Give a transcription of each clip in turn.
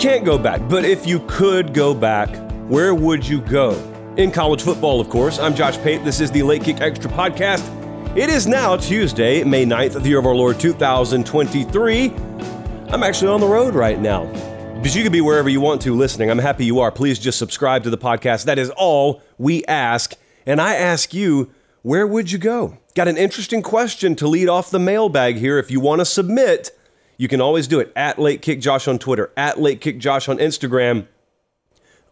can't go back, but if you could go back, where would you go? In college football, of course. I'm Josh Pate. This is the Late Kick Extra podcast. It is now Tuesday, May 9th of the year of our Lord 2023. I'm actually on the road right now. But you could be wherever you want to listening. I'm happy you are. Please just subscribe to the podcast. That is all we ask. And I ask you, where would you go? Got an interesting question to lead off the mailbag here. If you want to submit, you can always do it at Late Kick Josh on Twitter, at Late Kick Josh on Instagram.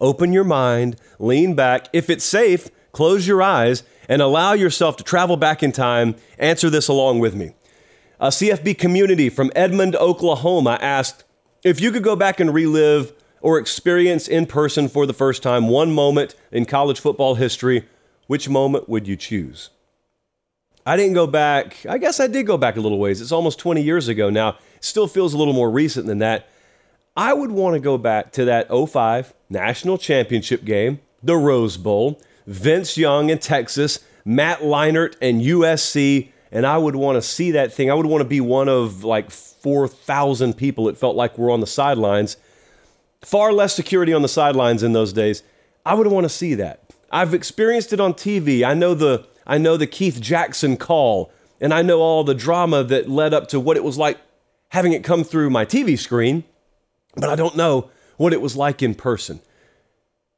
Open your mind, lean back. If it's safe, close your eyes and allow yourself to travel back in time. Answer this along with me. A CFB community from Edmond, Oklahoma asked if you could go back and relive or experience in person for the first time one moment in college football history, which moment would you choose? I didn't go back. I guess I did go back a little ways. It's almost 20 years ago now. Still feels a little more recent than that. I would want to go back to that 05 national championship game, the Rose Bowl, Vince Young in Texas, Matt Leinart and USC, and I would want to see that thing. I would want to be one of like 4,000 people it felt like were on the sidelines. Far less security on the sidelines in those days. I would want to see that. I've experienced it on TV. I know the I know the Keith Jackson call, and I know all the drama that led up to what it was like having it come through my TV screen, but I don't know what it was like in person.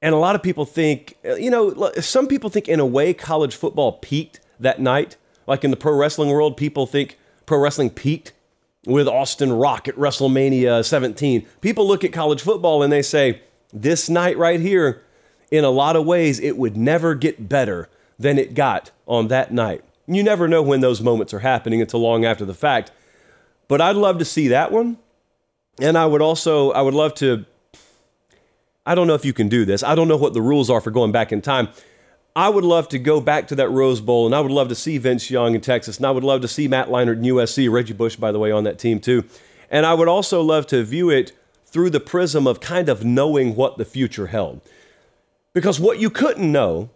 And a lot of people think, uh, you know, some people think in a way college football peaked that night. Like in the pro wrestling world, people think pro wrestling peaked with Austin Rock at WrestleMania 17. People look at college football and they say, this night right here, in a lot of ways, it would never get better than it got on that night. You never know when those moments are happening until long after the fact. But I'd love to see that one. And I would also, I would love to, I don't know if you can do this. I don't know what the rules are for going back in time. I would love to go back to that Rose Bowl, and I would love to see Vince Young in Texas, and I would love to see Matt Leinart in USC, Reggie Bush, by the way, on that team too. And I would also love to view it through the prism of kind of knowing what the future held. Because what you couldn't know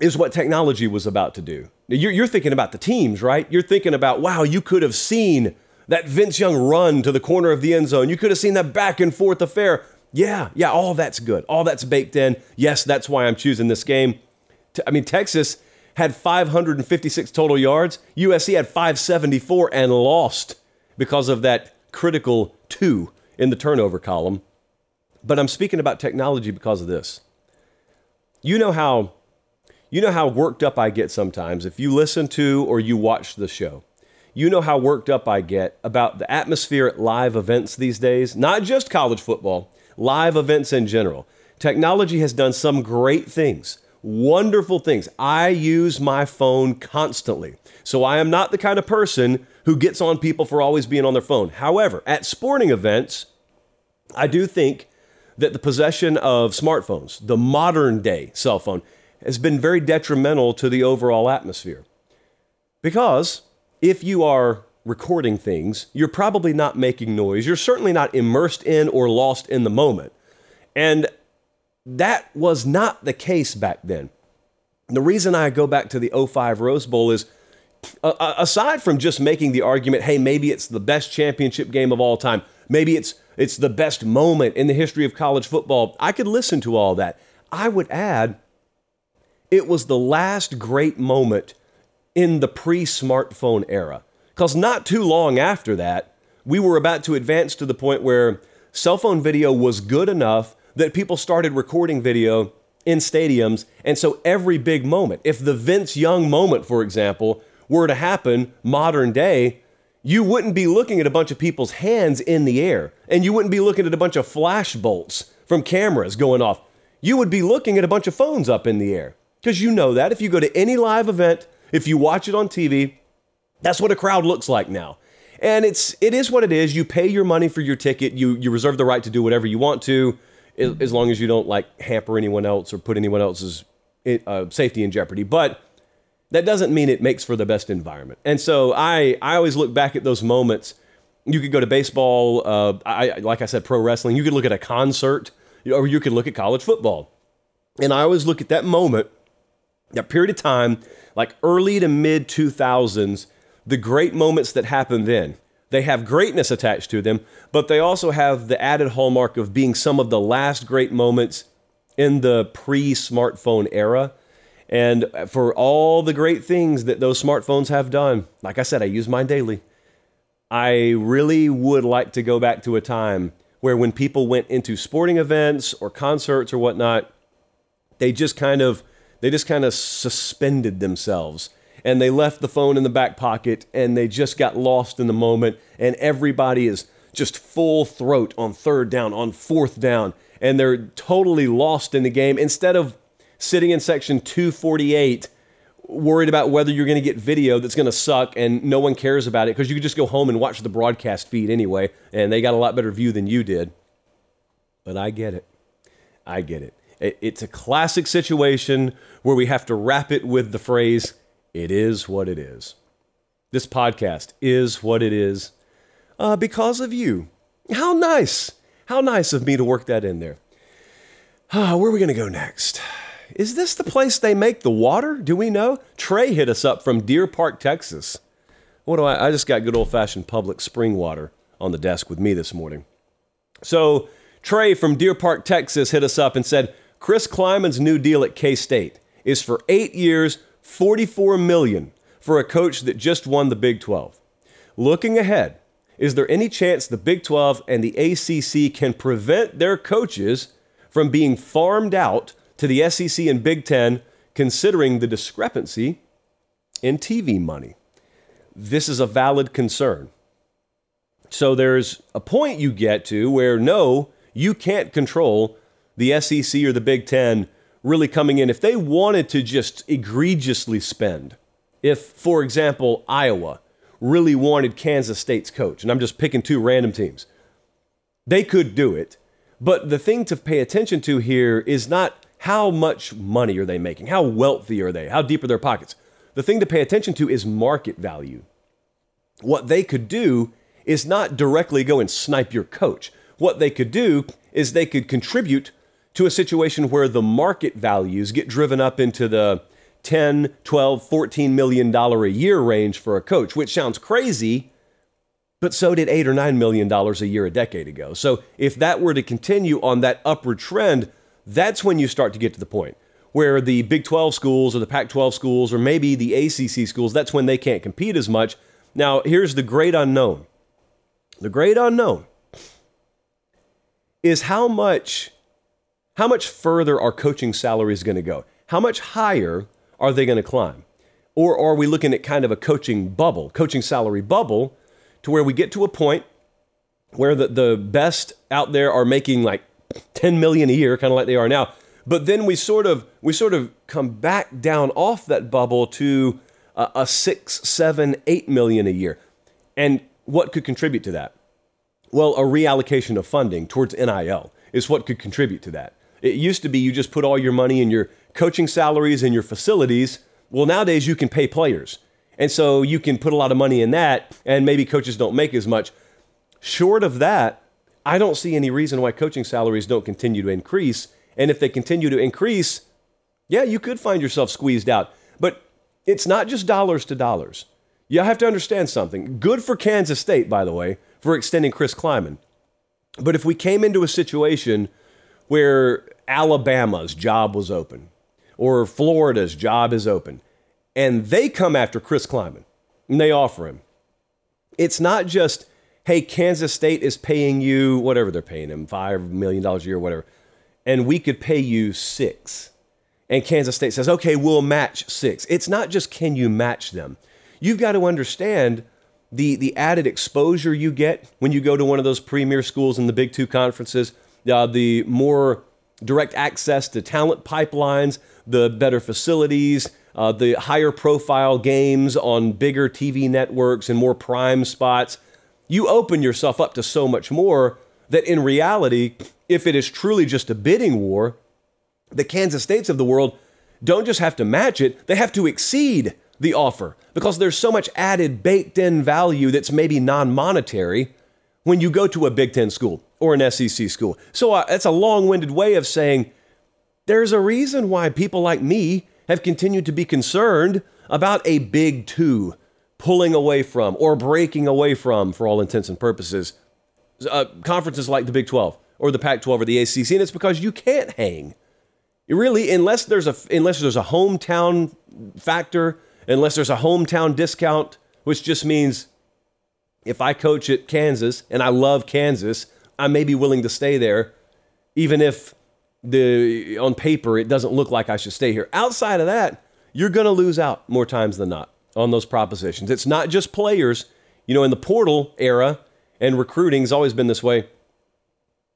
is what technology was about to do. You're, you're, thinking about the teams, right? You're thinking about, wow, you could have seen that Vince Young run to the corner of the end zone. You could have seen that back and forth affair. Yeah, yeah, all that's good. All that's baked in. Yes, that's why I'm choosing this game. I mean, Texas had 556 total yards. USC had 574 and lost because of that critical two in the turnover column. But I'm speaking about technology because of this. You know how you know how worked up I get sometimes if you listen to or you watch the show. You know how worked up I get about the atmosphere at live events these days, not just college football, live events in general. Technology has done some great things, wonderful things. I use my phone constantly. So I am not the kind of person who gets on people for always being on their phone. However, at sporting events, I do think that the possession of smartphones, the modern day cell phone, has been very detrimental to the overall atmosphere. Because if you are recording things, you're probably not making noise. You're certainly not immersed in or lost in the moment. And that was not the case back then. The reason I go back to the 05 Rose Bowl is uh, aside from just making the argument, hey, maybe it's the best championship game of all time, Maybe it's it's the best moment in the history of college football. I could listen to all that. I would add it was the last great moment in the pre-smartphone era. Cuz not too long after that, we were about to advance to the point where cell phone video was good enough that people started recording video in stadiums. And so every big moment, if the Vince Young moment, for example, were to happen modern day, you wouldn't be looking at a bunch of people's hands in the air and you wouldn't be looking at a bunch of flash bolts from cameras going off. You would be looking at a bunch of phones up in the air because you know that if you go to any live event, if you watch it on TV, that's what a crowd looks like now. And it's it is what it is. You pay your money for your ticket. You you reserve the right to do whatever you want to as long as you don't like hamper anyone else or put anyone else's uh, safety in jeopardy. But that doesn't mean it makes for the best environment. And so I, I always look back at those moments. You could go to baseball, uh, I, like I said, pro wrestling. You could look at a concert, or you could look at college football. And I always look at that moment, that period of time, like early to mid 2000s, the great moments that happened then. They have greatness attached to them, but they also have the added hallmark of being some of the last great moments in the pre smartphone era. And for all the great things that those smartphones have done, like I said, I use mine daily. I really would like to go back to a time where when people went into sporting events or concerts or whatnot, they just kind of they just kind of suspended themselves and they left the phone in the back pocket and they just got lost in the moment and everybody is just full throat on third down, on fourth down, and they're totally lost in the game instead of sitting in section 248 worried about whether you're going to get video that's going to suck and no one cares about it because you could just go home and watch the broadcast feed anyway and they got a lot better view than you did. But I get it. I get it. It's a classic situation where we have to wrap it with the phrase it is what it is. This podcast is what it is uh, because of you. How nice. How nice of me to work that in there. Uh, where are we going to go next? Is this the place they make the water? Do we know? Trey hit us up from Deer Park, Texas. What do I? I just got good old fashioned public spring water on the desk with me this morning. So Trey from Deer Park, Texas hit us up and said Chris Klieman's new deal at K State is for eight years, 44 million for a coach that just won the Big 12. Looking ahead, is there any chance the Big 12 and the ACC can prevent their coaches from being farmed out to the SEC and Big 10 considering the discrepancy in TV money? This is a valid concern. So there's a point you get to where no, you can't control the SEC or the Big 10 really coming in, if they wanted to just egregiously spend, if, for example, Iowa really wanted Kansas State's coach, and I'm just picking two random teams, they could do it. But the thing to pay attention to here is not how much money are they making, how wealthy are they, how deep are their pockets. The thing to pay attention to is market value. What they could do is not directly go and snipe your coach. What they could do is they could contribute to a situation where the market values get driven up into the 10, 12, 14 million dollar a year range for a coach, which sounds crazy, but so did 8 or 9 million dollars a year a decade ago. So if that were to continue on that upward trend, that's when you start to get to the point where the Big 12 schools or the Pac 12 schools or maybe the ACC schools, that's when they can't compete as much. Now, here's the great unknown. The great unknown is how much how much further are coaching salaries going to go? How much higher are they going to climb? Or are we looking at kind of a coaching bubble, coaching salary bubble, to where we get to a point where the, the best out there are making like 10 million a year, kind of like they are now. But then we sort of we sort of come back down off that bubble to a, a six, seven, eight million a year. And what could contribute to that? Well, a reallocation of funding towards NIL is what could contribute to that. It used to be you just put all your money in your coaching salaries and your facilities. Well, nowadays you can pay players. And so you can put a lot of money in that, and maybe coaches don't make as much. Short of that, I don't see any reason why coaching salaries don't continue to increase. And if they continue to increase, yeah, you could find yourself squeezed out. But it's not just dollars to dollars. You have to understand something. Good for Kansas State, by the way, for extending Chris Klieman. But if we came into a situation where Alabama's job was open or Florida's job is open and they come after Chris Klieman and they offer him, it's not just, hey, Kansas State is paying you whatever they're paying him, $5 million a year, whatever, and we could pay you six. And Kansas State says, okay, we'll match six. It's not just can you match them. You've got to understand the, the added exposure you get when you go to one of those premier schools in the Big Two conferences, uh, the more direct access to talent pipelines, the better facilities, uh, the higher profile games on bigger TV networks and more prime spots. You open yourself up to so much more that in reality, if it is truly just a bidding war, the Kansas States of the world don't just have to match it, they have to exceed the offer because there's so much added baked in value that's maybe non monetary when you go to a Big Ten school or an SEC school. So uh, that's a long winded way of saying there's a reason why people like me have continued to be concerned about a Big Two pulling away from or breaking away from, for all intents and purposes, uh, conferences like the Big 12 or the Pac 12 or the ACC. And it's because you can't hang. Really, unless there's a unless there's a hometown factor, unless there's a hometown discount, which just means if I coach at Kansas and I love Kansas, I may be willing to stay there, even if the on paper it doesn't look like I should stay here. Outside of that, you're going to lose out more times than not on those propositions. It's not just players. You know, in the portal era and recruiting has always been this way.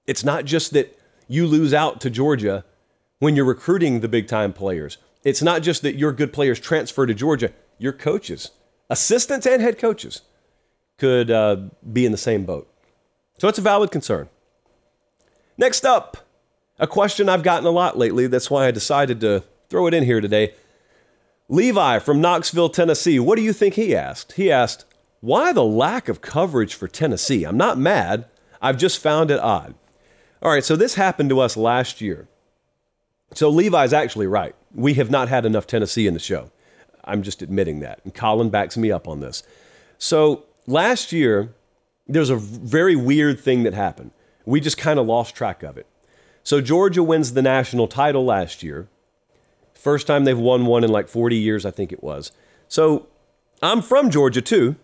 It's not just that you lose out to Georgia when you're recruiting the big time players. It's not just that your good players transfer to Georgia, your coaches, assistants, and head coaches could uh, be in the same boat. So it's a valid concern. Next up, a question I've gotten a lot lately. That's why I decided to throw it in here today. Levi from Knoxville, Tennessee. What do you think he asked? He asked, Why the lack of coverage for Tennessee? I'm not mad. I've just found it odd. All right, so this happened to us last year. So Levi's actually right. We have not had enough Tennessee in the show. I'm just admitting that. And Colin backs me up on this. So last year, there was a very weird thing that happened. We just kind of lost track of it. So Georgia wins the national title last year. First time they've won one in like 40 years, I think it was. So I'm from Georgia too.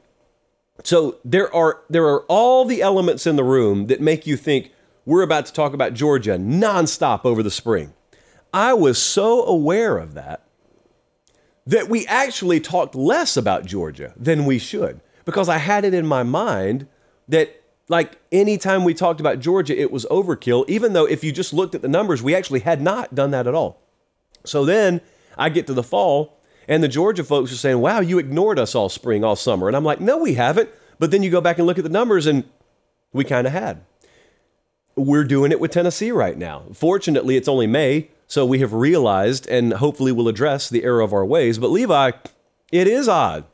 So there are there are all the elements in the room that make you think we're about to talk about Georgia nonstop over the spring. I was so aware of that that we actually talked less about Georgia than we should because I had it in my mind that like anytime we talked about Georgia, it was overkill, even though if you just looked at the numbers, we actually had not done that at all. So then I get to the fall, and the Georgia folks are saying, wow, you ignored us all spring, all summer. And I'm like, no, we haven't. But then you go back and look at the numbers, and we kind of had. We're doing it with Tennessee right now. Fortunately, it's only May, so we have realized and hopefully will address the error of our ways. But Levi, it is odd.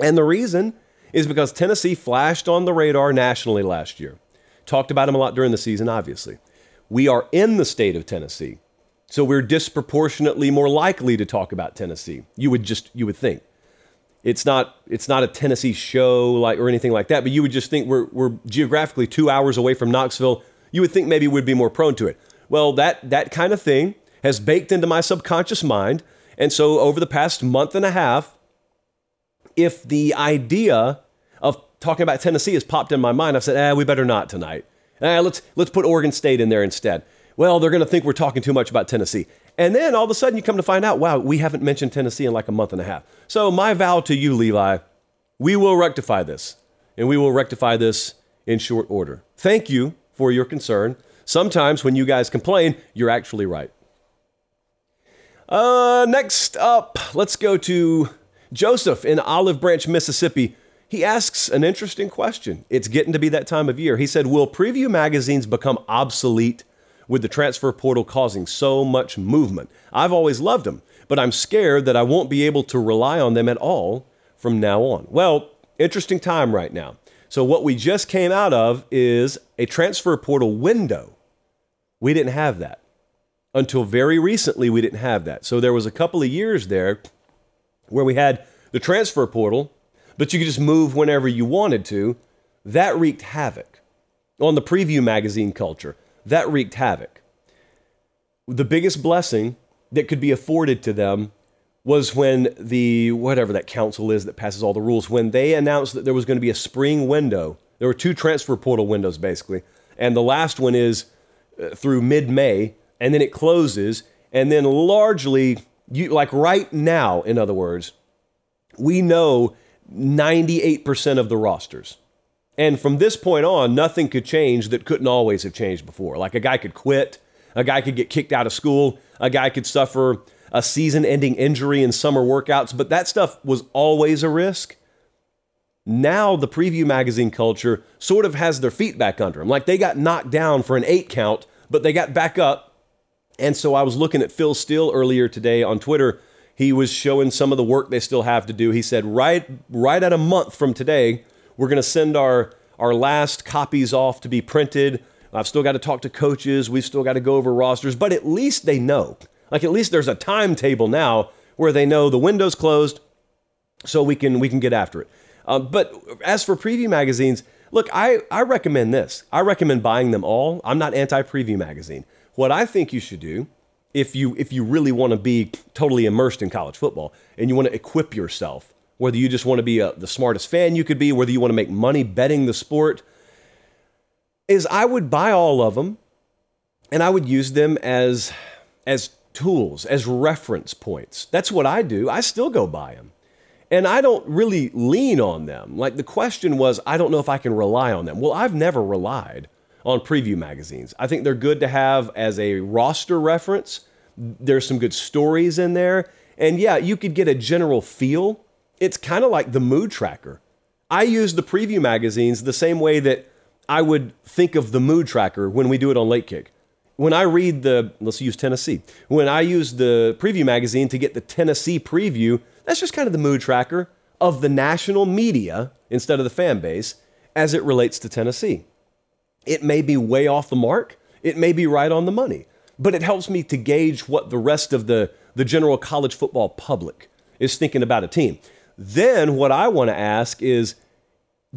And the reason is because Tennessee flashed on the radar nationally last year. Talked about them a lot during the season, obviously. We are in the state of Tennessee, so we're disproportionately more likely to talk about Tennessee. You would just you would think. It's not it's not a Tennessee show like or anything like that, but you would just think we're we're geographically two hours away from Knoxville. You would think maybe we'd be more prone to it. Well, that that kind of thing has baked into my subconscious mind. And so over the past month and a half, if the idea of talking about Tennessee has popped in my mind, I've said, eh, we better not tonight. Eh, let's, let's put Oregon State in there instead. Well, they're going to think we're talking too much about Tennessee. And then all of a sudden you come to find out, wow, we haven't mentioned Tennessee in like a month and a half. So my vow to you, Levi, we will rectify this. And we will rectify this in short order. Thank you for your concern. Sometimes when you guys complain, you're actually right. Uh, next up, let's go to Joseph in Olive Branch, Mississippi. He asks an interesting question. It's getting to be that time of year. He said, Will preview magazines become obsolete with the transfer portal causing so much movement? I've always loved them, but I'm scared that I won't be able to rely on them at all from now on. Well, interesting time right now. So, what we just came out of is a transfer portal window. We didn't have that. Until very recently, we didn't have that. So there was a couple of years there where we had the transfer portal, but you could just move whenever you wanted to. That wreaked havoc. on the preview magazine culture. That wreaked havoc. The biggest blessing that could be afforded to them was when the whatever that council is that passes all the rules when they announced that there was going to be a spring window there were two transfer portal windows basically and the last one is uh, through mid-may and then it closes and then largely you like right now in other words we know 98% of the rosters and from this point on nothing could change that couldn't always have changed before like a guy could quit a guy could get kicked out of school a guy could suffer a season ending injury in summer workouts, but that stuff was always a risk. Now the preview magazine culture sort of has their feet back under them. Like they got knocked down for an eight count, but they got back up. And so I was looking at Phil Steele earlier today on Twitter. He was showing some of the work they still have to do. He said, right, right at a month from today, we're going to send our, our last copies off to be printed. I've still got to talk to coaches. We've still got to go over rosters, but at least they know. Like at least there's a timetable now where they know the window's closed, so we can we can get after it. Uh, but as for preview magazines, look, I, I recommend this. I recommend buying them all. I'm not anti-preview magazine. What I think you should do, if you if you really want to be totally immersed in college football and you want to equip yourself, whether you just want to be a, the smartest fan you could be, whether you want to make money betting the sport, is I would buy all of them, and I would use them as as tools, as reference points. That's what I do. I still go buy them. And I don't really lean on them. Like the question was, I don't know if I can rely on them. Well, I've never relied on preview magazines. I think they're good to have as a roster reference. There's some good stories in there. And yeah, you could get a general feel. It's kind of like the mood tracker. I use the preview magazines the same way that I would think of the mood tracker when we do it on Late Kick when I read the, let's use Tennessee, when I use the preview magazine to get the Tennessee preview, that's just kind of the mood tracker of the national media instead of the fan base as it relates to Tennessee. It may be way off the mark, it may be right on the money, but it helps me to gauge what the rest of the, the general college football public is thinking about a team. Then what I want to ask is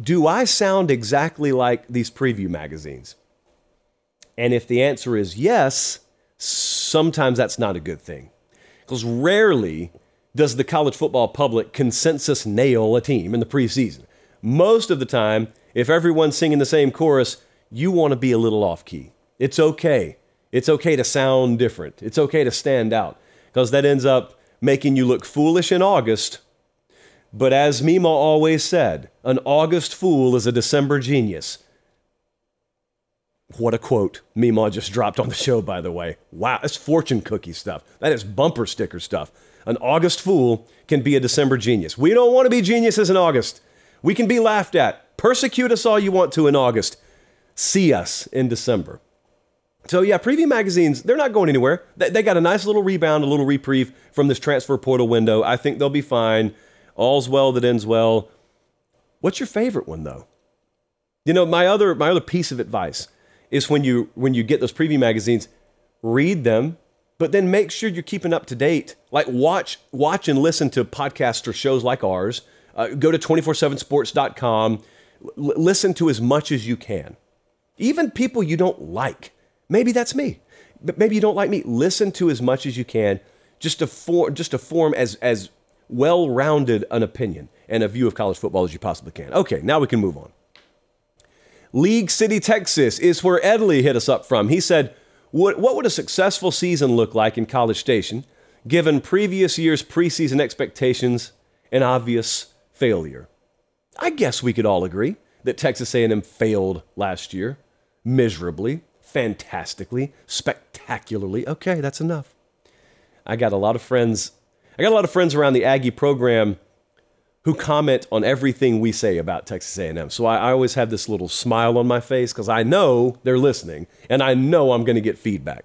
do I sound exactly like these preview magazines? And if the answer is yes, sometimes that's not a good thing. Because rarely does the college football public consensus nail a team in the preseason. Most of the time, if everyone's singing the same chorus, you want to be a little off key. It's okay. It's okay to sound different. It's okay to stand out because that ends up making you look foolish in August. But as Mima always said, an August fool is a December genius. What a quote Mima just dropped on the show, by the way. Wow, that's fortune cookie stuff. That is bumper sticker stuff. An August fool can be a December genius. We don't want to be geniuses in August. We can be laughed at. Persecute us all you want to in August. See us in December. So, yeah, preview magazines, they're not going anywhere. They got a nice little rebound, a little reprieve from this transfer portal window. I think they'll be fine. All's well that ends well. What's your favorite one, though? You know, my other, my other piece of advice is when you when you get those preview magazines, read them, but then make sure you're keeping up to date. Like watch watch and listen to podcasts or shows like ours. Uh, go to 247sports.com. L- listen to as much as you can. Even people you don't like. Maybe that's me. But maybe you don't like me. Listen to as much as you can just to form just to form as as well-rounded an opinion and a view of college football as you possibly can. Okay, now we can move on. League City, Texas is where Edley hit us up from. He said, what, what would a successful season look like in College Station given previous year's preseason expectations and obvious failure? I guess we could all agree that Texas A&M failed last year miserably, fantastically, spectacularly. Okay, that's enough. I got a lot of friends. I got a lot of friends around the Aggie program who comment on everything we say about Texas A&M. So I, I always have this little smile on my face because I know they're listening and I know I'm going to get feedback.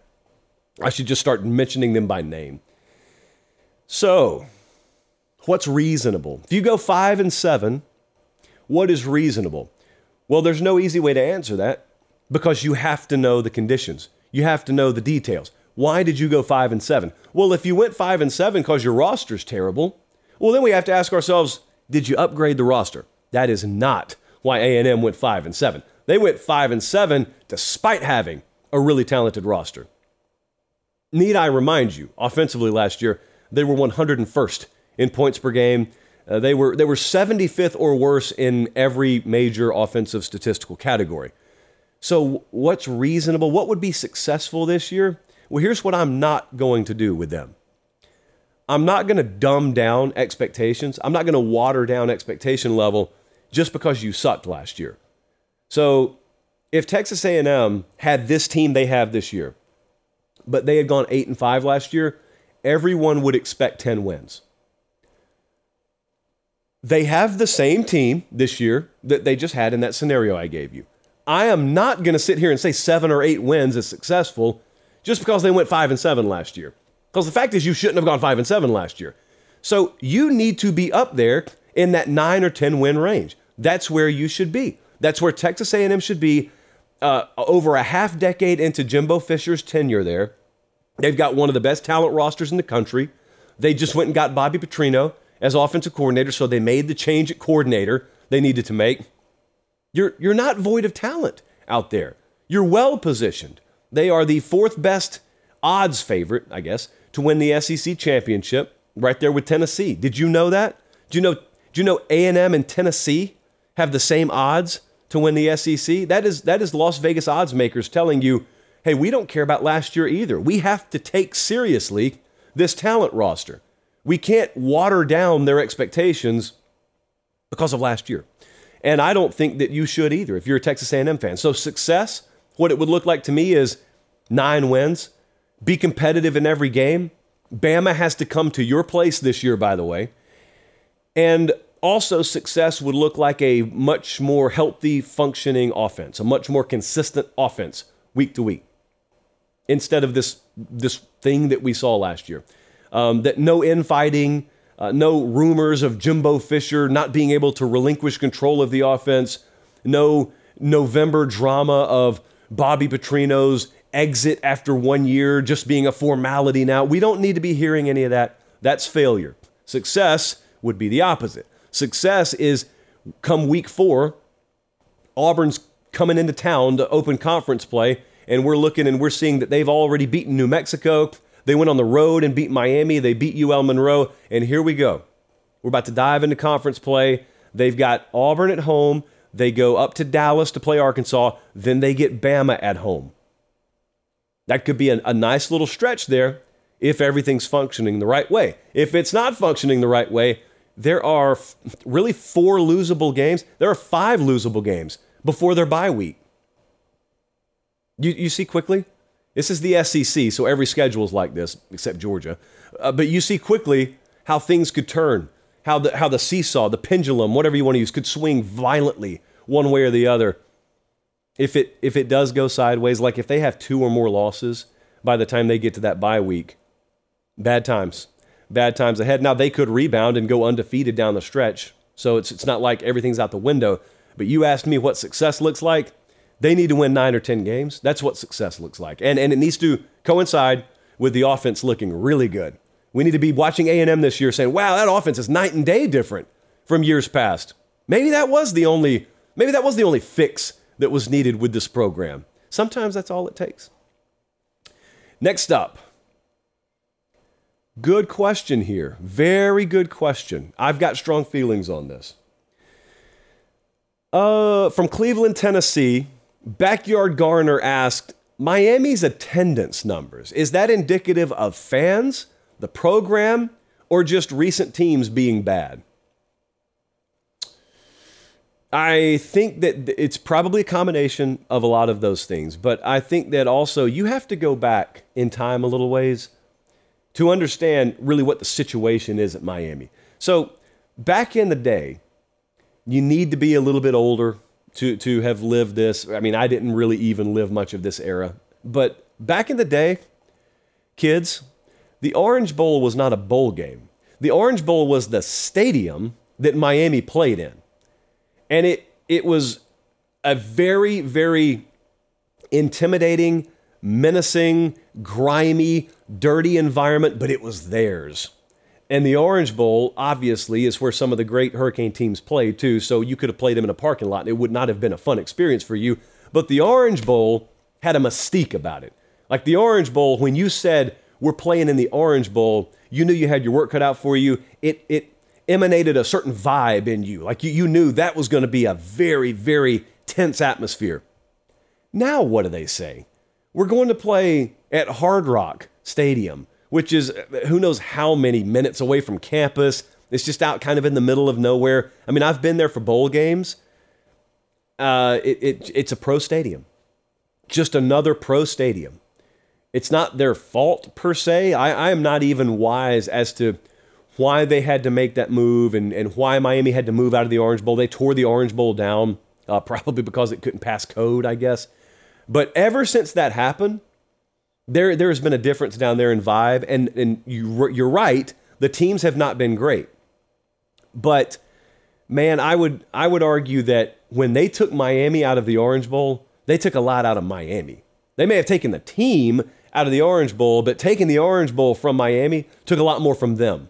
I should just start mentioning them by name. So, what's reasonable? If you go five and seven, what is reasonable? Well, there's no easy way to answer that because you have to know the conditions. You have to know the details. Why did you go five and seven? Well, if you went five and seven because your roster's terrible, well, then we have to ask ourselves, did you upgrade the roster? That is not why A&M went 5 and 7. They went 5 and 7 despite having a really talented roster. Need I remind you, offensively last year, they were 101st in points per game. Uh, they were they were 75th or worse in every major offensive statistical category. So, what's reasonable? What would be successful this year? Well, here's what I'm not going to do with them. I'm not going to dumb down expectations. I'm not going to water down expectation level just because you sucked last year. So, if Texas A&M had this team they have this year, but they had gone 8 and 5 last year, everyone would expect 10 wins. They have the same team this year that they just had in that scenario I gave you. I am not going to sit here and say 7 or 8 wins is successful just because they went 5 and 7 last year. Because the fact is you shouldn't have gone 5 and 7 last year. So you need to be up there in that 9 or 10 win range. That's where you should be. That's where Texas A&M should be uh, over a half decade into Jimbo Fisher's tenure there. They've got one of the best talent rosters in the country. They just went and got Bobby Petrino as offensive coordinator, so they made the change at coordinator they needed to make. You're, you're not void of talent out there. You're well positioned. They are the fourth best odds favorite, I guess, to win the SEC championship, right there with Tennessee. Did you know that? Do you know? Do you know A&M and Tennessee have the same odds to win the SEC? That is that is Las Vegas odds makers telling you, hey, we don't care about last year either. We have to take seriously this talent roster. We can't water down their expectations because of last year. And I don't think that you should either if you're a Texas A&M fan. So success, what it would look like to me is nine wins, be competitive in every game. Bama has to come to your place this year, by the way. And also, success would look like a much more healthy, functioning offense, a much more consistent offense week to week, instead of this this thing that we saw last year. Um, that no infighting, uh, no rumors of Jimbo Fisher not being able to relinquish control of the offense, no November drama of Bobby Petrino's exit after one year just being a formality now. We don't need to be hearing any of that. That's failure. Success would be the opposite. Success is come week four, Auburn's coming into town to open conference play, and we're looking and we're seeing that they've already beaten New Mexico. They went on the road and beat Miami. They beat UL Monroe, and here we go. We're about to dive into conference play. They've got Auburn at home. They go up to Dallas to play Arkansas. Then they get Bama at home. That could be a, a nice little stretch there if everything's functioning the right way. If it's not functioning the right way, there are f- really four losable games. There are five losable games before their bye week. You, you see quickly? This is the SEC, so every schedule is like this, except Georgia. Uh, but you see quickly how things could turn, how the, how the seesaw, the pendulum, whatever you want to use, could swing violently one way or the other if it if it does go sideways, like if they have two or more losses by the time they get to that bye week, bad times, bad times ahead. Now they could rebound and go undefeated down the stretch, so it's it's not like everything's out the window. But you asked me what success looks like. They need to win nine or ten games. That's what success looks like, and and it needs to coincide with the offense looking really good. We need to be watching A&M this year saying, wow, that offense is night and day different from years past. Maybe that was the only, maybe that was the only fix that was needed with this program. Sometimes that's all it takes. Next up, good question here. Very good question. I've got strong feelings on this. Uh, from Cleveland, Tennessee, Backyard Garner asked Miami's attendance numbers. Is that indicative of fans, the program, or just recent teams being bad? I think that it's probably a combination of a lot of those things, but I think that also you have to go back in time a little ways to understand really what the situation is at Miami. So, back in the day, you need to be a little bit older to, to have lived this. I mean, I didn't really even live much of this era, but back in the day, kids, the Orange Bowl was not a bowl game. The Orange Bowl was the stadium that Miami played in and it it was a very very intimidating, menacing, grimy, dirty environment, but it was theirs. And the Orange Bowl, obviously, is where some of the great Hurricane teams play too. So you could have played them in a parking lot and it would not have been a fun experience for you. But the Orange Bowl had a mystique about it. Like the Orange Bowl, when you said, we're playing in the Orange Bowl, you knew you had your work cut out for you. It, it emanated a certain vibe in you. Like you, you knew that was going to be a very, very tense atmosphere. Now, what do they say? We're going to play at Hard Rock Stadium which is who knows how many minutes away from campus. It's just out kind of in the middle of nowhere. I mean, I've been there for bowl games. Uh, it, it, it's a pro stadium, just another pro stadium. It's not their fault per se. I, I am not even wise as to why they had to make that move and, and why Miami had to move out of the Orange Bowl. They tore the Orange Bowl down, uh, probably because it couldn't pass code, I guess. But ever since that happened, there there has been a difference down there in vibe, and and you you're right. The teams have not been great, but man, I would I would argue that when they took Miami out of the Orange Bowl, they took a lot out of Miami. They may have taken the team out of the Orange Bowl, but taking the Orange Bowl from Miami took a lot more from them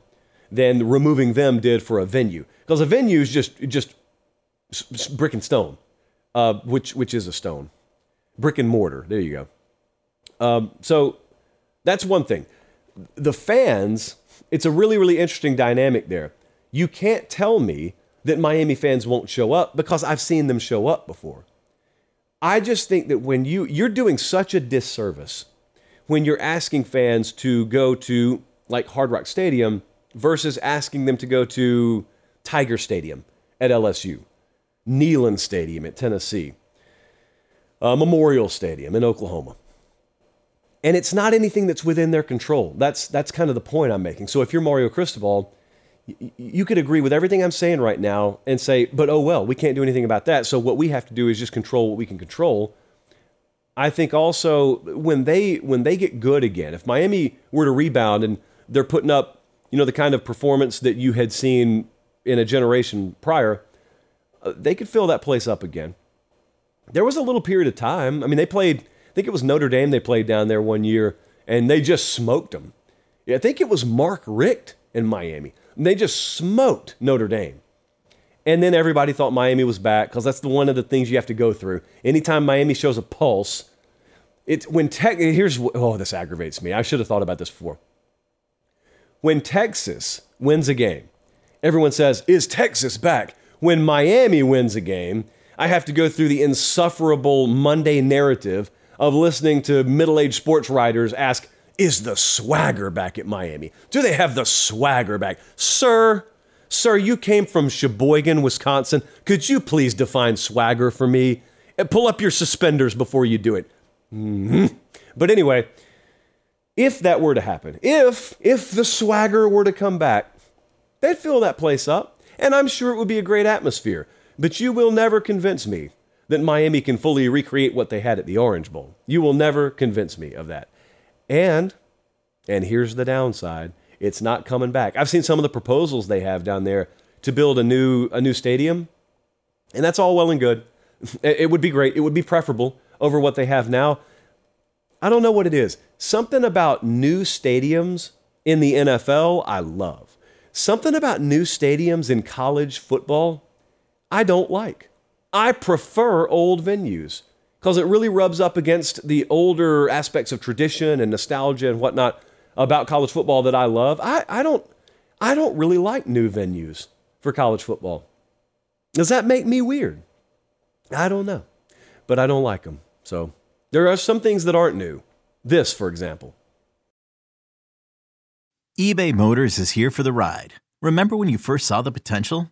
than removing them did for a venue. Because a venue is just just brick and stone, uh, which which is a stone, brick and mortar. There you go. Um, so that's one thing. The fans, it's a really, really interesting dynamic there. You can't tell me that Miami fans won't show up because I've seen them show up before. I just think that when you you're doing such a disservice when you're asking fans to go to like Hard Rock Stadium versus asking them to go to Tiger Stadium at LSU, Neyland Stadium at Tennessee, uh, Memorial Stadium in Oklahoma and it's not anything that's within their control. That's that's kind of the point I'm making. So if you're Mario Cristobal, you could agree with everything I'm saying right now and say, but oh well, we can't do anything about that. So what we have to do is just control what we can control. I think also when they when they get good again, if Miami were to rebound and they're putting up, you know, the kind of performance that you had seen in a generation prior, uh, they could fill that place up again. There was a little period of time. I mean, they played think it was Notre Dame they played down there one year, and they just smoked them. I think it was Mark Richt in Miami. And they just smoked Notre Dame. And then everybody thought Miami was back because that's the one of the things you have to go through. Anytime Miami shows a pulse, it's when tech. Here's oh, this aggravates me. I should have thought about this before. When Texas wins a game, everyone says, "Is Texas back?" When Miami wins a game, I have to go through the insufferable Monday narrative of listening to middle aged sports writers ask, Is the swagger back at Miami? Do they have the swagger back? Sir, sir, you came from Sheboygan, Wisconsin. Could you please define swagger for me? And pull up your suspenders before you do it. Mm-hmm. But anyway, if that were to happen, if if the swagger were to come back, they'd fill that place up, and I'm sure it would be a great atmosphere. But you will never convince me that Miami can fully recreate what they had at the Orange Bowl. You will never convince me of that. And and here's the downside, it's not coming back. I've seen some of the proposals they have down there to build a new a new stadium, and that's all well and good. It would be great. It would be preferable over what they have now. I don't know what it is. Something about new stadiums in the NFL, I love. Something about new stadiums in college football, I don't like. I prefer old venues because it really rubs up against the older aspects of tradition and nostalgia and whatnot about college football that I love. I, I don't I don't really like new venues for college football. Does that make me weird? I don't know, but I don't like them. So there are some things that aren't new. This, for example. eBay Motors is here for the ride. Remember when you first saw the potential?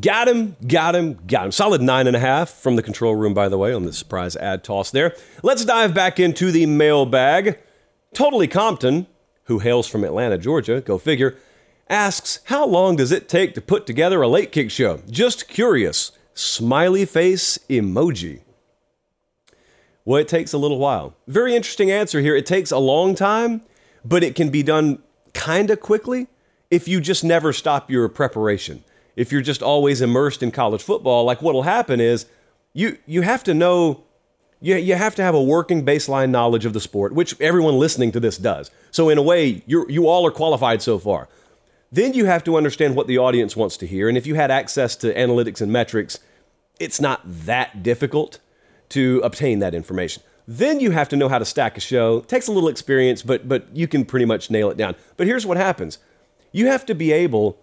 Got him, got him, got him. Solid nine and a half from the control room, by the way, on the surprise ad toss there. Let's dive back into the mailbag. Totally Compton, who hails from Atlanta, Georgia, go figure, asks, How long does it take to put together a late kick show? Just curious. Smiley face emoji. Well, it takes a little while. Very interesting answer here. It takes a long time, but it can be done kind of quickly if you just never stop your preparation. If you're just always immersed in college football, like what'll happen is you you have to know you, you have to have a working baseline knowledge of the sport, which everyone listening to this does. So in a way, you you all are qualified so far. Then you have to understand what the audience wants to hear, and if you had access to analytics and metrics, it's not that difficult to obtain that information. Then you have to know how to stack a show. It takes a little experience, but but you can pretty much nail it down. But here's what happens. You have to be able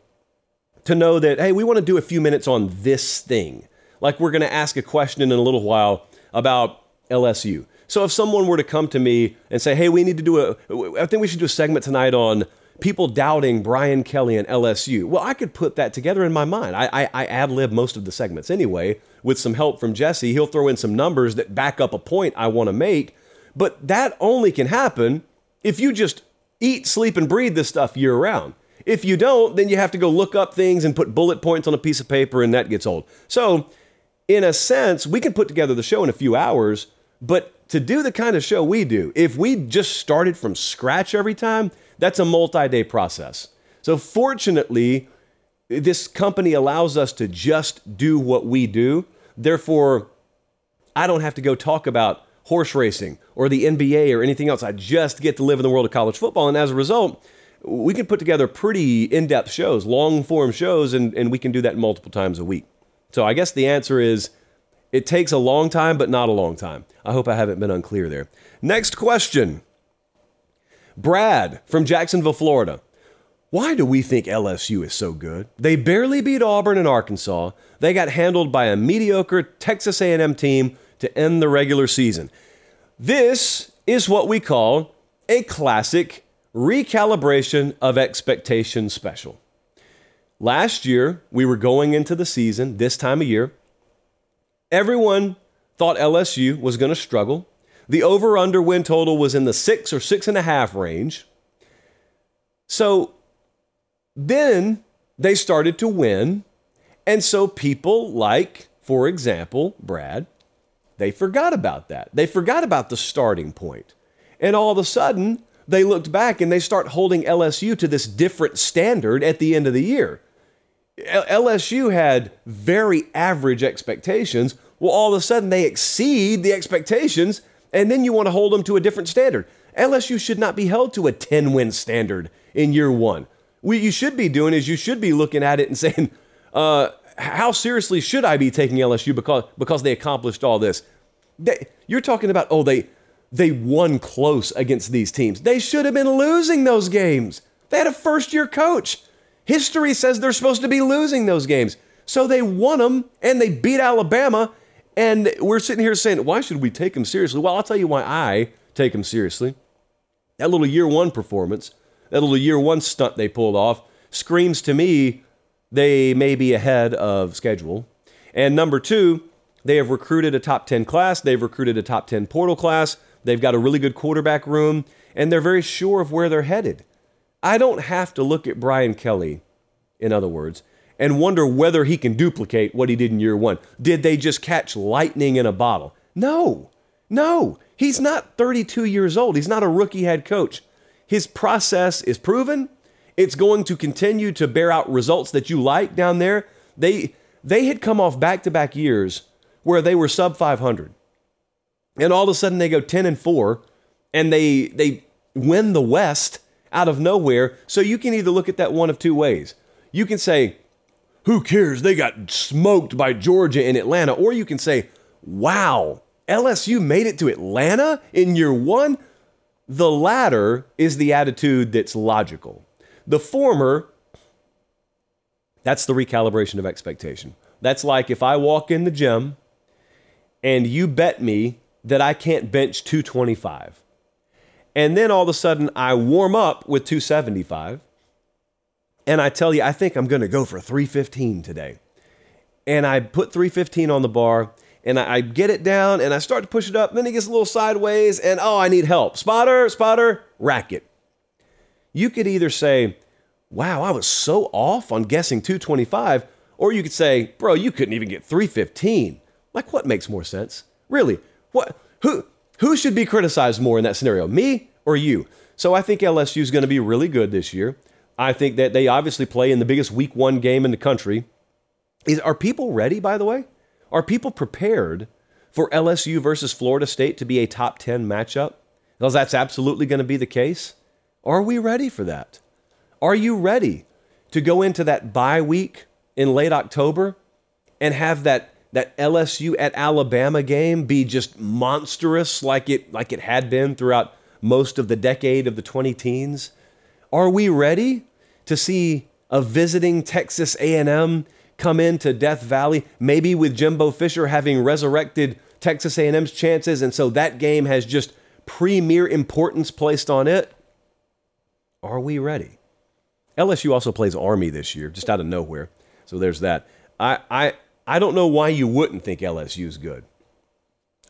to know that hey, we want to do a few minutes on this thing. Like we're going to ask a question in a little while about LSU. So if someone were to come to me and say, "Hey, we need to do a I think we should do a segment tonight on people doubting Brian Kelly and LSU. Well, I could put that together in my mind. I, I, I ad lib most of the segments anyway. With some help from Jesse, he'll throw in some numbers that back up a point I want to make. But that only can happen if you just eat, sleep, and breathe this stuff year round. If you don't, then you have to go look up things and put bullet points on a piece of paper, and that gets old. So, in a sense, we can put together the show in a few hours, but to do the kind of show we do, if we just started from scratch every time, that's a multi day process. So, fortunately, this company allows us to just do what we do. Therefore, I don't have to go talk about horse racing or the NBA or anything else. I just get to live in the world of college football. And as a result, we can put together pretty in depth shows, long form shows, and, and we can do that multiple times a week. So I guess the answer is it takes a long time, but not a long time. I hope I haven't been unclear there. Next question Brad from Jacksonville, Florida. Why do we think LSU is so good? They barely beat Auburn and Arkansas. They got handled by a mediocre Texas A&M team to end the regular season. This is what we call a classic recalibration of expectation special. Last year, we were going into the season this time of year. Everyone thought LSU was going to struggle. The over under win total was in the six or six and a half range. So then they started to win. And so people like, for example, Brad, they forgot about that. They forgot about the starting point. And all of a sudden, they looked back and they start holding LSU to this different standard at the end of the year. LSU had very average expectations. Well, all of a sudden they exceed the expectations and then you want to hold them to a different standard. LSU should not be held to a 10 win standard in year one. What you should be doing is you should be looking at it and saying, uh, how seriously should I be taking LSU because, because they accomplished all this? They, you're talking about, oh, they, they won close against these teams. They should have been losing those games. They had a first year coach. History says they're supposed to be losing those games. So they won them and they beat Alabama and we're sitting here saying, why should we take them seriously? Well, I'll tell you why I take them seriously. That little year one performance, that little year one stunt they pulled off, screams to me they may be ahead of schedule. And number two, they have recruited a top 10 class, they've recruited a top 10 portal class, they've got a really good quarterback room, and they're very sure of where they're headed. I don't have to look at Brian Kelly, in other words, and wonder whether he can duplicate what he did in year one. Did they just catch lightning in a bottle? No, no. He's not 32 years old. He's not a rookie head coach. His process is proven. It's going to continue to bear out results that you like down there. They They had come off back to back years where they were sub 500. And all of a sudden they go 10 and 4 and they they win the West out of nowhere. So you can either look at that one of two ways. You can say, who cares? They got smoked by Georgia in Atlanta. Or you can say, wow, LSU made it to Atlanta in year one. The latter is the attitude that's logical. The former, that's the recalibration of expectation. That's like if I walk in the gym and you bet me that I can't bench 225. And then all of a sudden I warm up with 275 and I tell you I think I'm going to go for 315 today. And I put 315 on the bar and I, get it down and I start to push it up. Then it gets a little sideways and oh, I need help. Spotter, spotter, racket. You could either say, wow, I was so off on guessing 225, or you could say, bro, you couldn't even get 315. Like, what makes more sense? Really? What? Who? Who should be criticized more in that scenario, me or you? So I think LSU is going to be really good this year. I think that they obviously play in the biggest Week One game in the country. Is are people ready? By the way, are people prepared for LSU versus Florida State to be a top ten matchup? Because that's absolutely going to be the case. Are we ready for that? Are you ready to go into that bye week in late October and have that that LSU at Alabama game be just monstrous like it like it had been throughout most of the decade of the 20 teens? Are we ready to see a visiting Texas A&M come into Death Valley maybe with Jimbo Fisher having resurrected Texas A&M's chances and so that game has just premier importance placed on it? Are we ready? LSU also plays Army this year just out of nowhere. So there's that. I I I don't know why you wouldn't think LSU is good.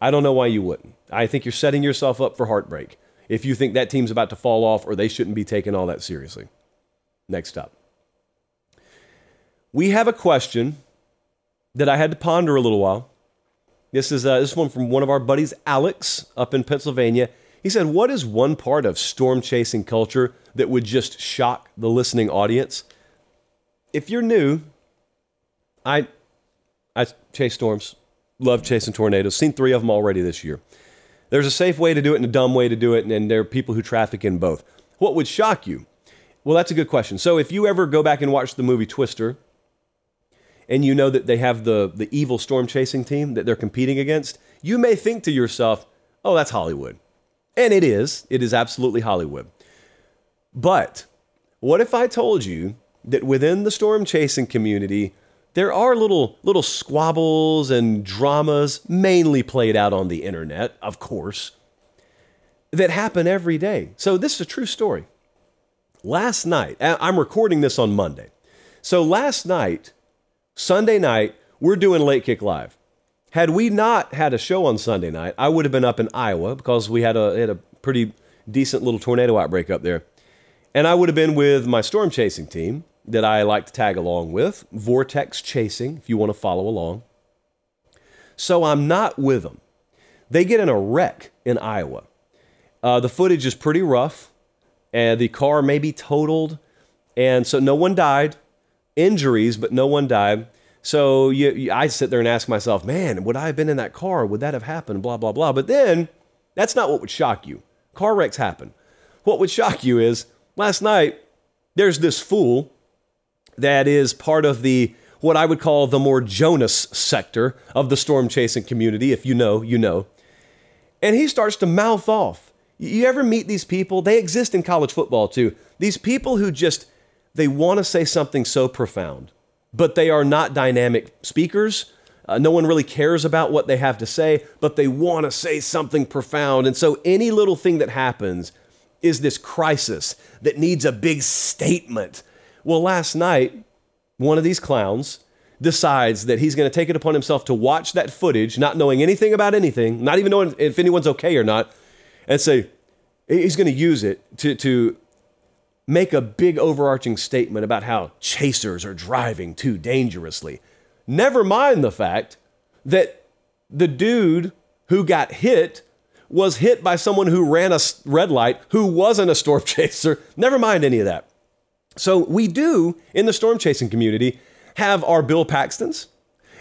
I don't know why you wouldn't. I think you're setting yourself up for heartbreak if you think that team's about to fall off or they shouldn't be taken all that seriously. Next up. We have a question that I had to ponder a little while. This is uh, this one from one of our buddies, Alex, up in Pennsylvania. He said, What is one part of storm chasing culture that would just shock the listening audience? If you're new, I I chase storms, love chasing tornadoes. Seen three of them already this year. There's a safe way to do it and a dumb way to do it, and, and there are people who traffic in both. What would shock you? Well, that's a good question. So if you ever go back and watch the movie Twister, and you know that they have the, the evil storm chasing team that they're competing against, you may think to yourself, oh, that's Hollywood. And it is. It is absolutely Hollywood. But what if I told you that within the storm chasing community, there are little little squabbles and dramas mainly played out on the internet, of course, that happen every day. So this is a true story. Last night, I'm recording this on Monday. So last night, Sunday night, we're doing Late Kick Live. Had we not had a show on Sunday night, I would have been up in Iowa because we had a, had a pretty decent little tornado outbreak up there. And I would have been with my storm chasing team that I like to tag along with, Vortex Chasing, if you want to follow along. So I'm not with them. They get in a wreck in Iowa. Uh, the footage is pretty rough, and the car may be totaled, and so no one died. Injuries, but no one died. So you, you, I sit there and ask myself, man, would I have been in that car? Would that have happened? Blah, blah, blah. But then that's not what would shock you. Car wrecks happen. What would shock you is last night, there's this fool that is part of the what I would call the more Jonas sector of the storm chasing community. If you know, you know. And he starts to mouth off. You ever meet these people? They exist in college football too. These people who just they want to say something so profound, but they are not dynamic speakers. Uh, no one really cares about what they have to say, but they want to say something profound. And so any little thing that happens is this crisis that needs a big statement well, last night, one of these clowns decides that he's going to take it upon himself to watch that footage, not knowing anything about anything, not even knowing if anyone's okay or not, and say he's going to use it to, to make a big overarching statement about how chasers are driving too dangerously. Never mind the fact that the dude who got hit was hit by someone who ran a red light who wasn't a storm chaser. Never mind any of that. So we do in the storm chasing community have our Bill Paxtons,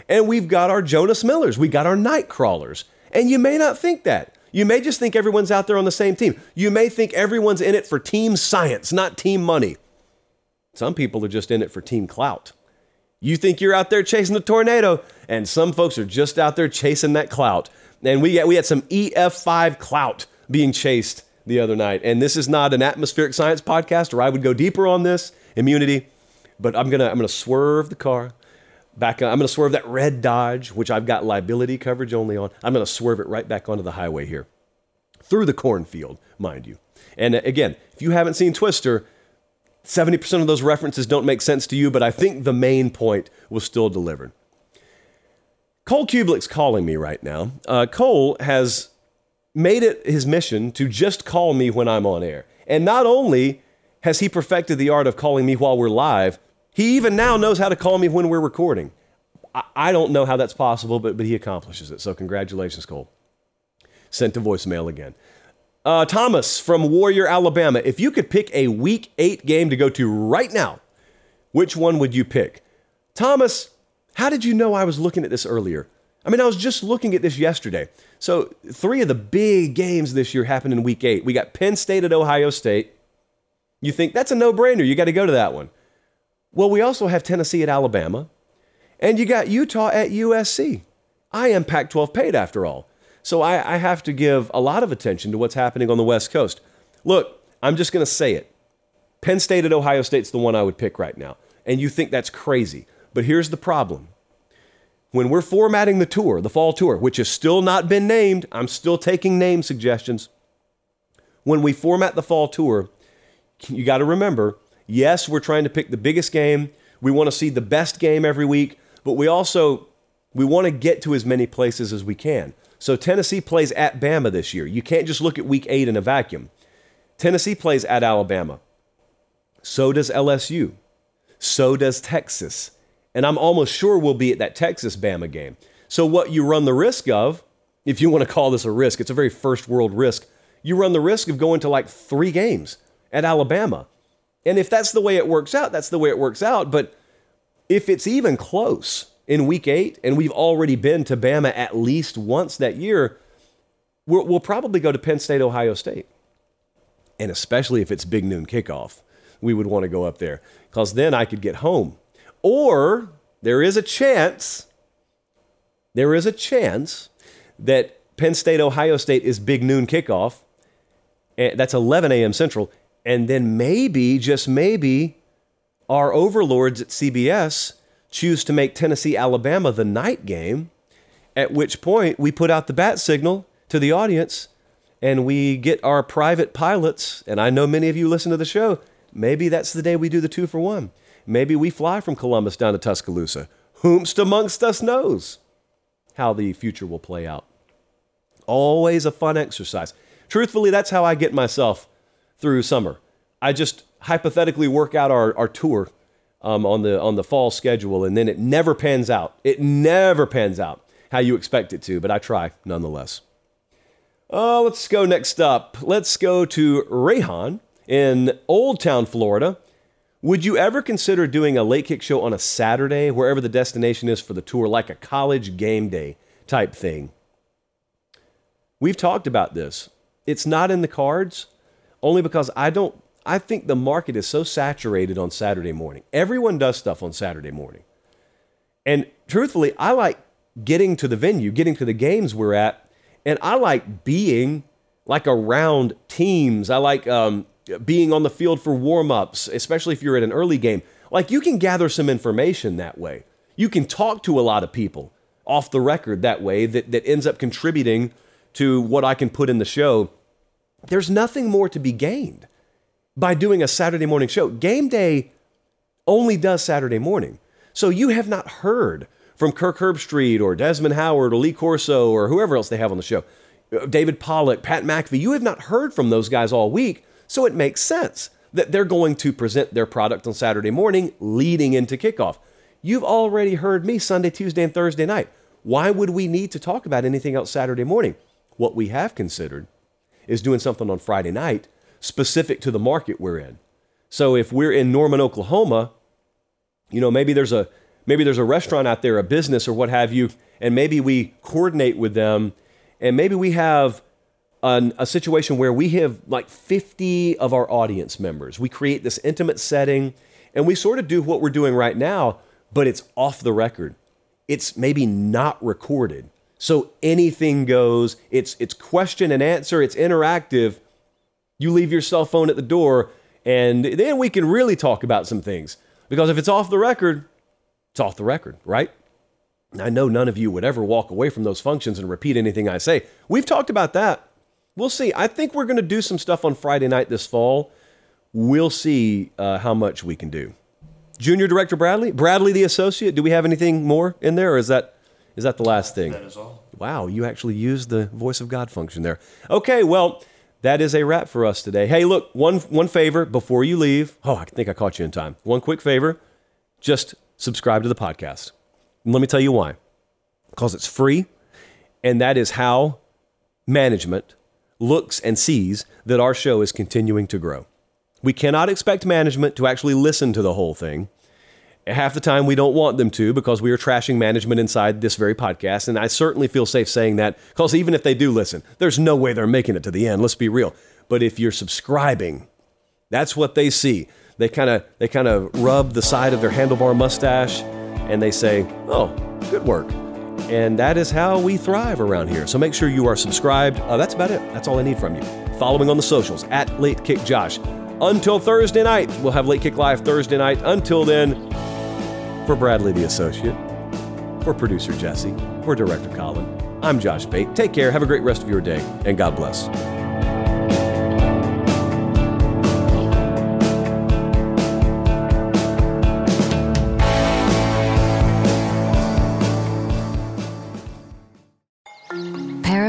And we've got our Jonas Millers, we got our night crawlers. And you may not think that. You may just think everyone's out there on the same team. You may think everyone's in it for team science, not team money. Some people are just in it for team clout. You think you're out there chasing the tornado, and some folks are just out there chasing that clout. And we, we had some EF5 clout being chased the other night. And this is not an atmospheric science podcast, or I would go deeper on this immunity. But I'm gonna I'm gonna swerve the car back. I'm gonna swerve that red Dodge, which I've got liability coverage only on. I'm gonna swerve it right back onto the highway here, through the cornfield, mind you. And uh, again, if you haven't seen Twister, 70% of those references don't make sense to you, but I think the main point was still delivered. Cole Cubelic's calling me right now. Uh, Cole has made it his mission to just call me when I'm on air. And not only has he perfected the art of calling me while we're live, he even now knows how to call me when we're recording. I, don't know how that's possible, but, but he accomplishes it. So, congratulations, Cole. Sent to voicemail again. Uh, Thomas from Warrior, Alabama. If you could pick a week eight game to go to right now, which one would you pick? Thomas, how did you know I was looking at this earlier? I mean, I was just looking at this yesterday. So, three of the big games this year happened in week eight. We got Penn State at Ohio State. You think that's a no brainer. You got to go to that one. Well, we also have Tennessee at Alabama, and you got Utah at USC. I am Pac 12 paid after all. So, I, I have to give a lot of attention to what's happening on the West Coast. Look, I'm just going to say it. Penn State at Ohio State's the one I would pick right now. And you think that's crazy. But here's the problem when we're formatting the tour, the fall tour, which has still not been named, I'm still taking name suggestions. When we format the fall tour, you got to remember yes, we're trying to pick the biggest game. We want to see the best game every week, but we also we want to get to as many places as we can. So Tennessee plays at Bama this year. You can't just look at week 8 in a vacuum. Tennessee plays at Alabama. So does LSU. So does Texas and I'm almost sure we'll be at that Texas Bama game. So, what you run the risk of, if you want to call this a risk, it's a very first world risk. You run the risk of going to like three games at Alabama. And if that's the way it works out, that's the way it works out. But if it's even close in week eight, and we've already been to Bama at least once that year, we'll, we'll probably go to Penn State, Ohio State. And especially if it's big noon kickoff, we would want to go up there because then I could get home or there is a chance, there is a chance that Penn State, Ohio State is big noon kickoff. And that's 11 a.m. Central. And then maybe, just maybe, our overlords at CBS choose to make Tennessee, Alabama the night game, at which point we put out the bat signal to the audience and we get our private pilots. And I know many of you listen to the show. Maybe that's the day we do the two for one. Maybe we fly from Columbus down to Tuscaloosa. Whomst amongst us knows how the future will play out. Always a fun exercise. Truthfully, that's how I get myself through summer. I just hypothetically work out our, our tour um, on, the, on the fall schedule, and then it never pans out. It never pans out how you expect it to, but I try nonetheless. Uh, let's go next up. Let's go to Rayhan in Old Town, Florida. Would you ever consider doing a late kick show on a Saturday, wherever the destination is for the tour, like a college game day type thing? We've talked about this. It's not in the cards only because I don't I think the market is so saturated on Saturday morning. Everyone does stuff on Saturday morning. And truthfully, I like getting to the venue, getting to the games we're at, and I like being like around teams. I like um, being on the field for warm-ups, especially if you're at an early game. Like you can gather some information that way. You can talk to a lot of people off the record that way that, that ends up contributing to what I can put in the show. There's nothing more to be gained by doing a Saturday morning show. Game day only does Saturday morning. So you have not heard from Kirk Herbstreit or Desmond Howard or Lee Corso or whoever else they have on the show, uh, David Pollack, Pat McAfee. You have not heard from those guys all week so it makes sense that they're going to present their product on Saturday morning leading into kickoff. You've already heard me Sunday, Tuesday, and Thursday night. Why would we need to talk about anything else Saturday morning? What we have considered is doing something on Friday night specific to the market we're in. So if we're in Norman, Oklahoma, you know, maybe there's a maybe there's a restaurant out there, a business or what have you, and maybe we coordinate with them, and maybe we have an, a situation where we have like 50 of our audience members. We create this intimate setting, and we sort of do what we're doing right now, but it's off the record. It's maybe not recorded. So anything goes. It's it's question and answer, it's interactive. You leave your cell phone at the door and then we can really talk about some things. Because if it's off the record, it's off the record, right? I know none of you would ever walk away from those functions and repeat anything I say. We've talked about that. We'll see. I think we're going to do some stuff on Friday night this fall. We'll see uh, how much we can do. Junior Director Bradley, Bradley the associate. Do we have anything more in there, or is that is that the last thing? That is all. Wow, you actually used the voice of God function there. Okay, well, that is a wrap for us today. Hey, look, one one favor before you leave. Oh, I think I caught you in time. One quick favor, just subscribe to the podcast. And let me tell you why. Because it's free, and that is how management looks and sees that our show is continuing to grow. We cannot expect management to actually listen to the whole thing. Half the time, we don't want them to because we are trashing management inside this very podcast. And I certainly feel safe saying that because even if they do listen, there's no way they're making it to the end. Let's be real. But if you're subscribing, that's what they see. They kind of they kind of rub the side of their handlebar mustache and they say, "Oh, good work." And that is how we thrive around here. So make sure you are subscribed. Uh, that's about it. That's all I need from you. Following on the socials at Late Kick Josh. Until Thursday night, we'll have Late Kick Live Thursday night. Until then, for Bradley the Associate, for producer Jesse, for director Colin, I'm Josh Pate. Take care, have a great rest of your day, and God bless.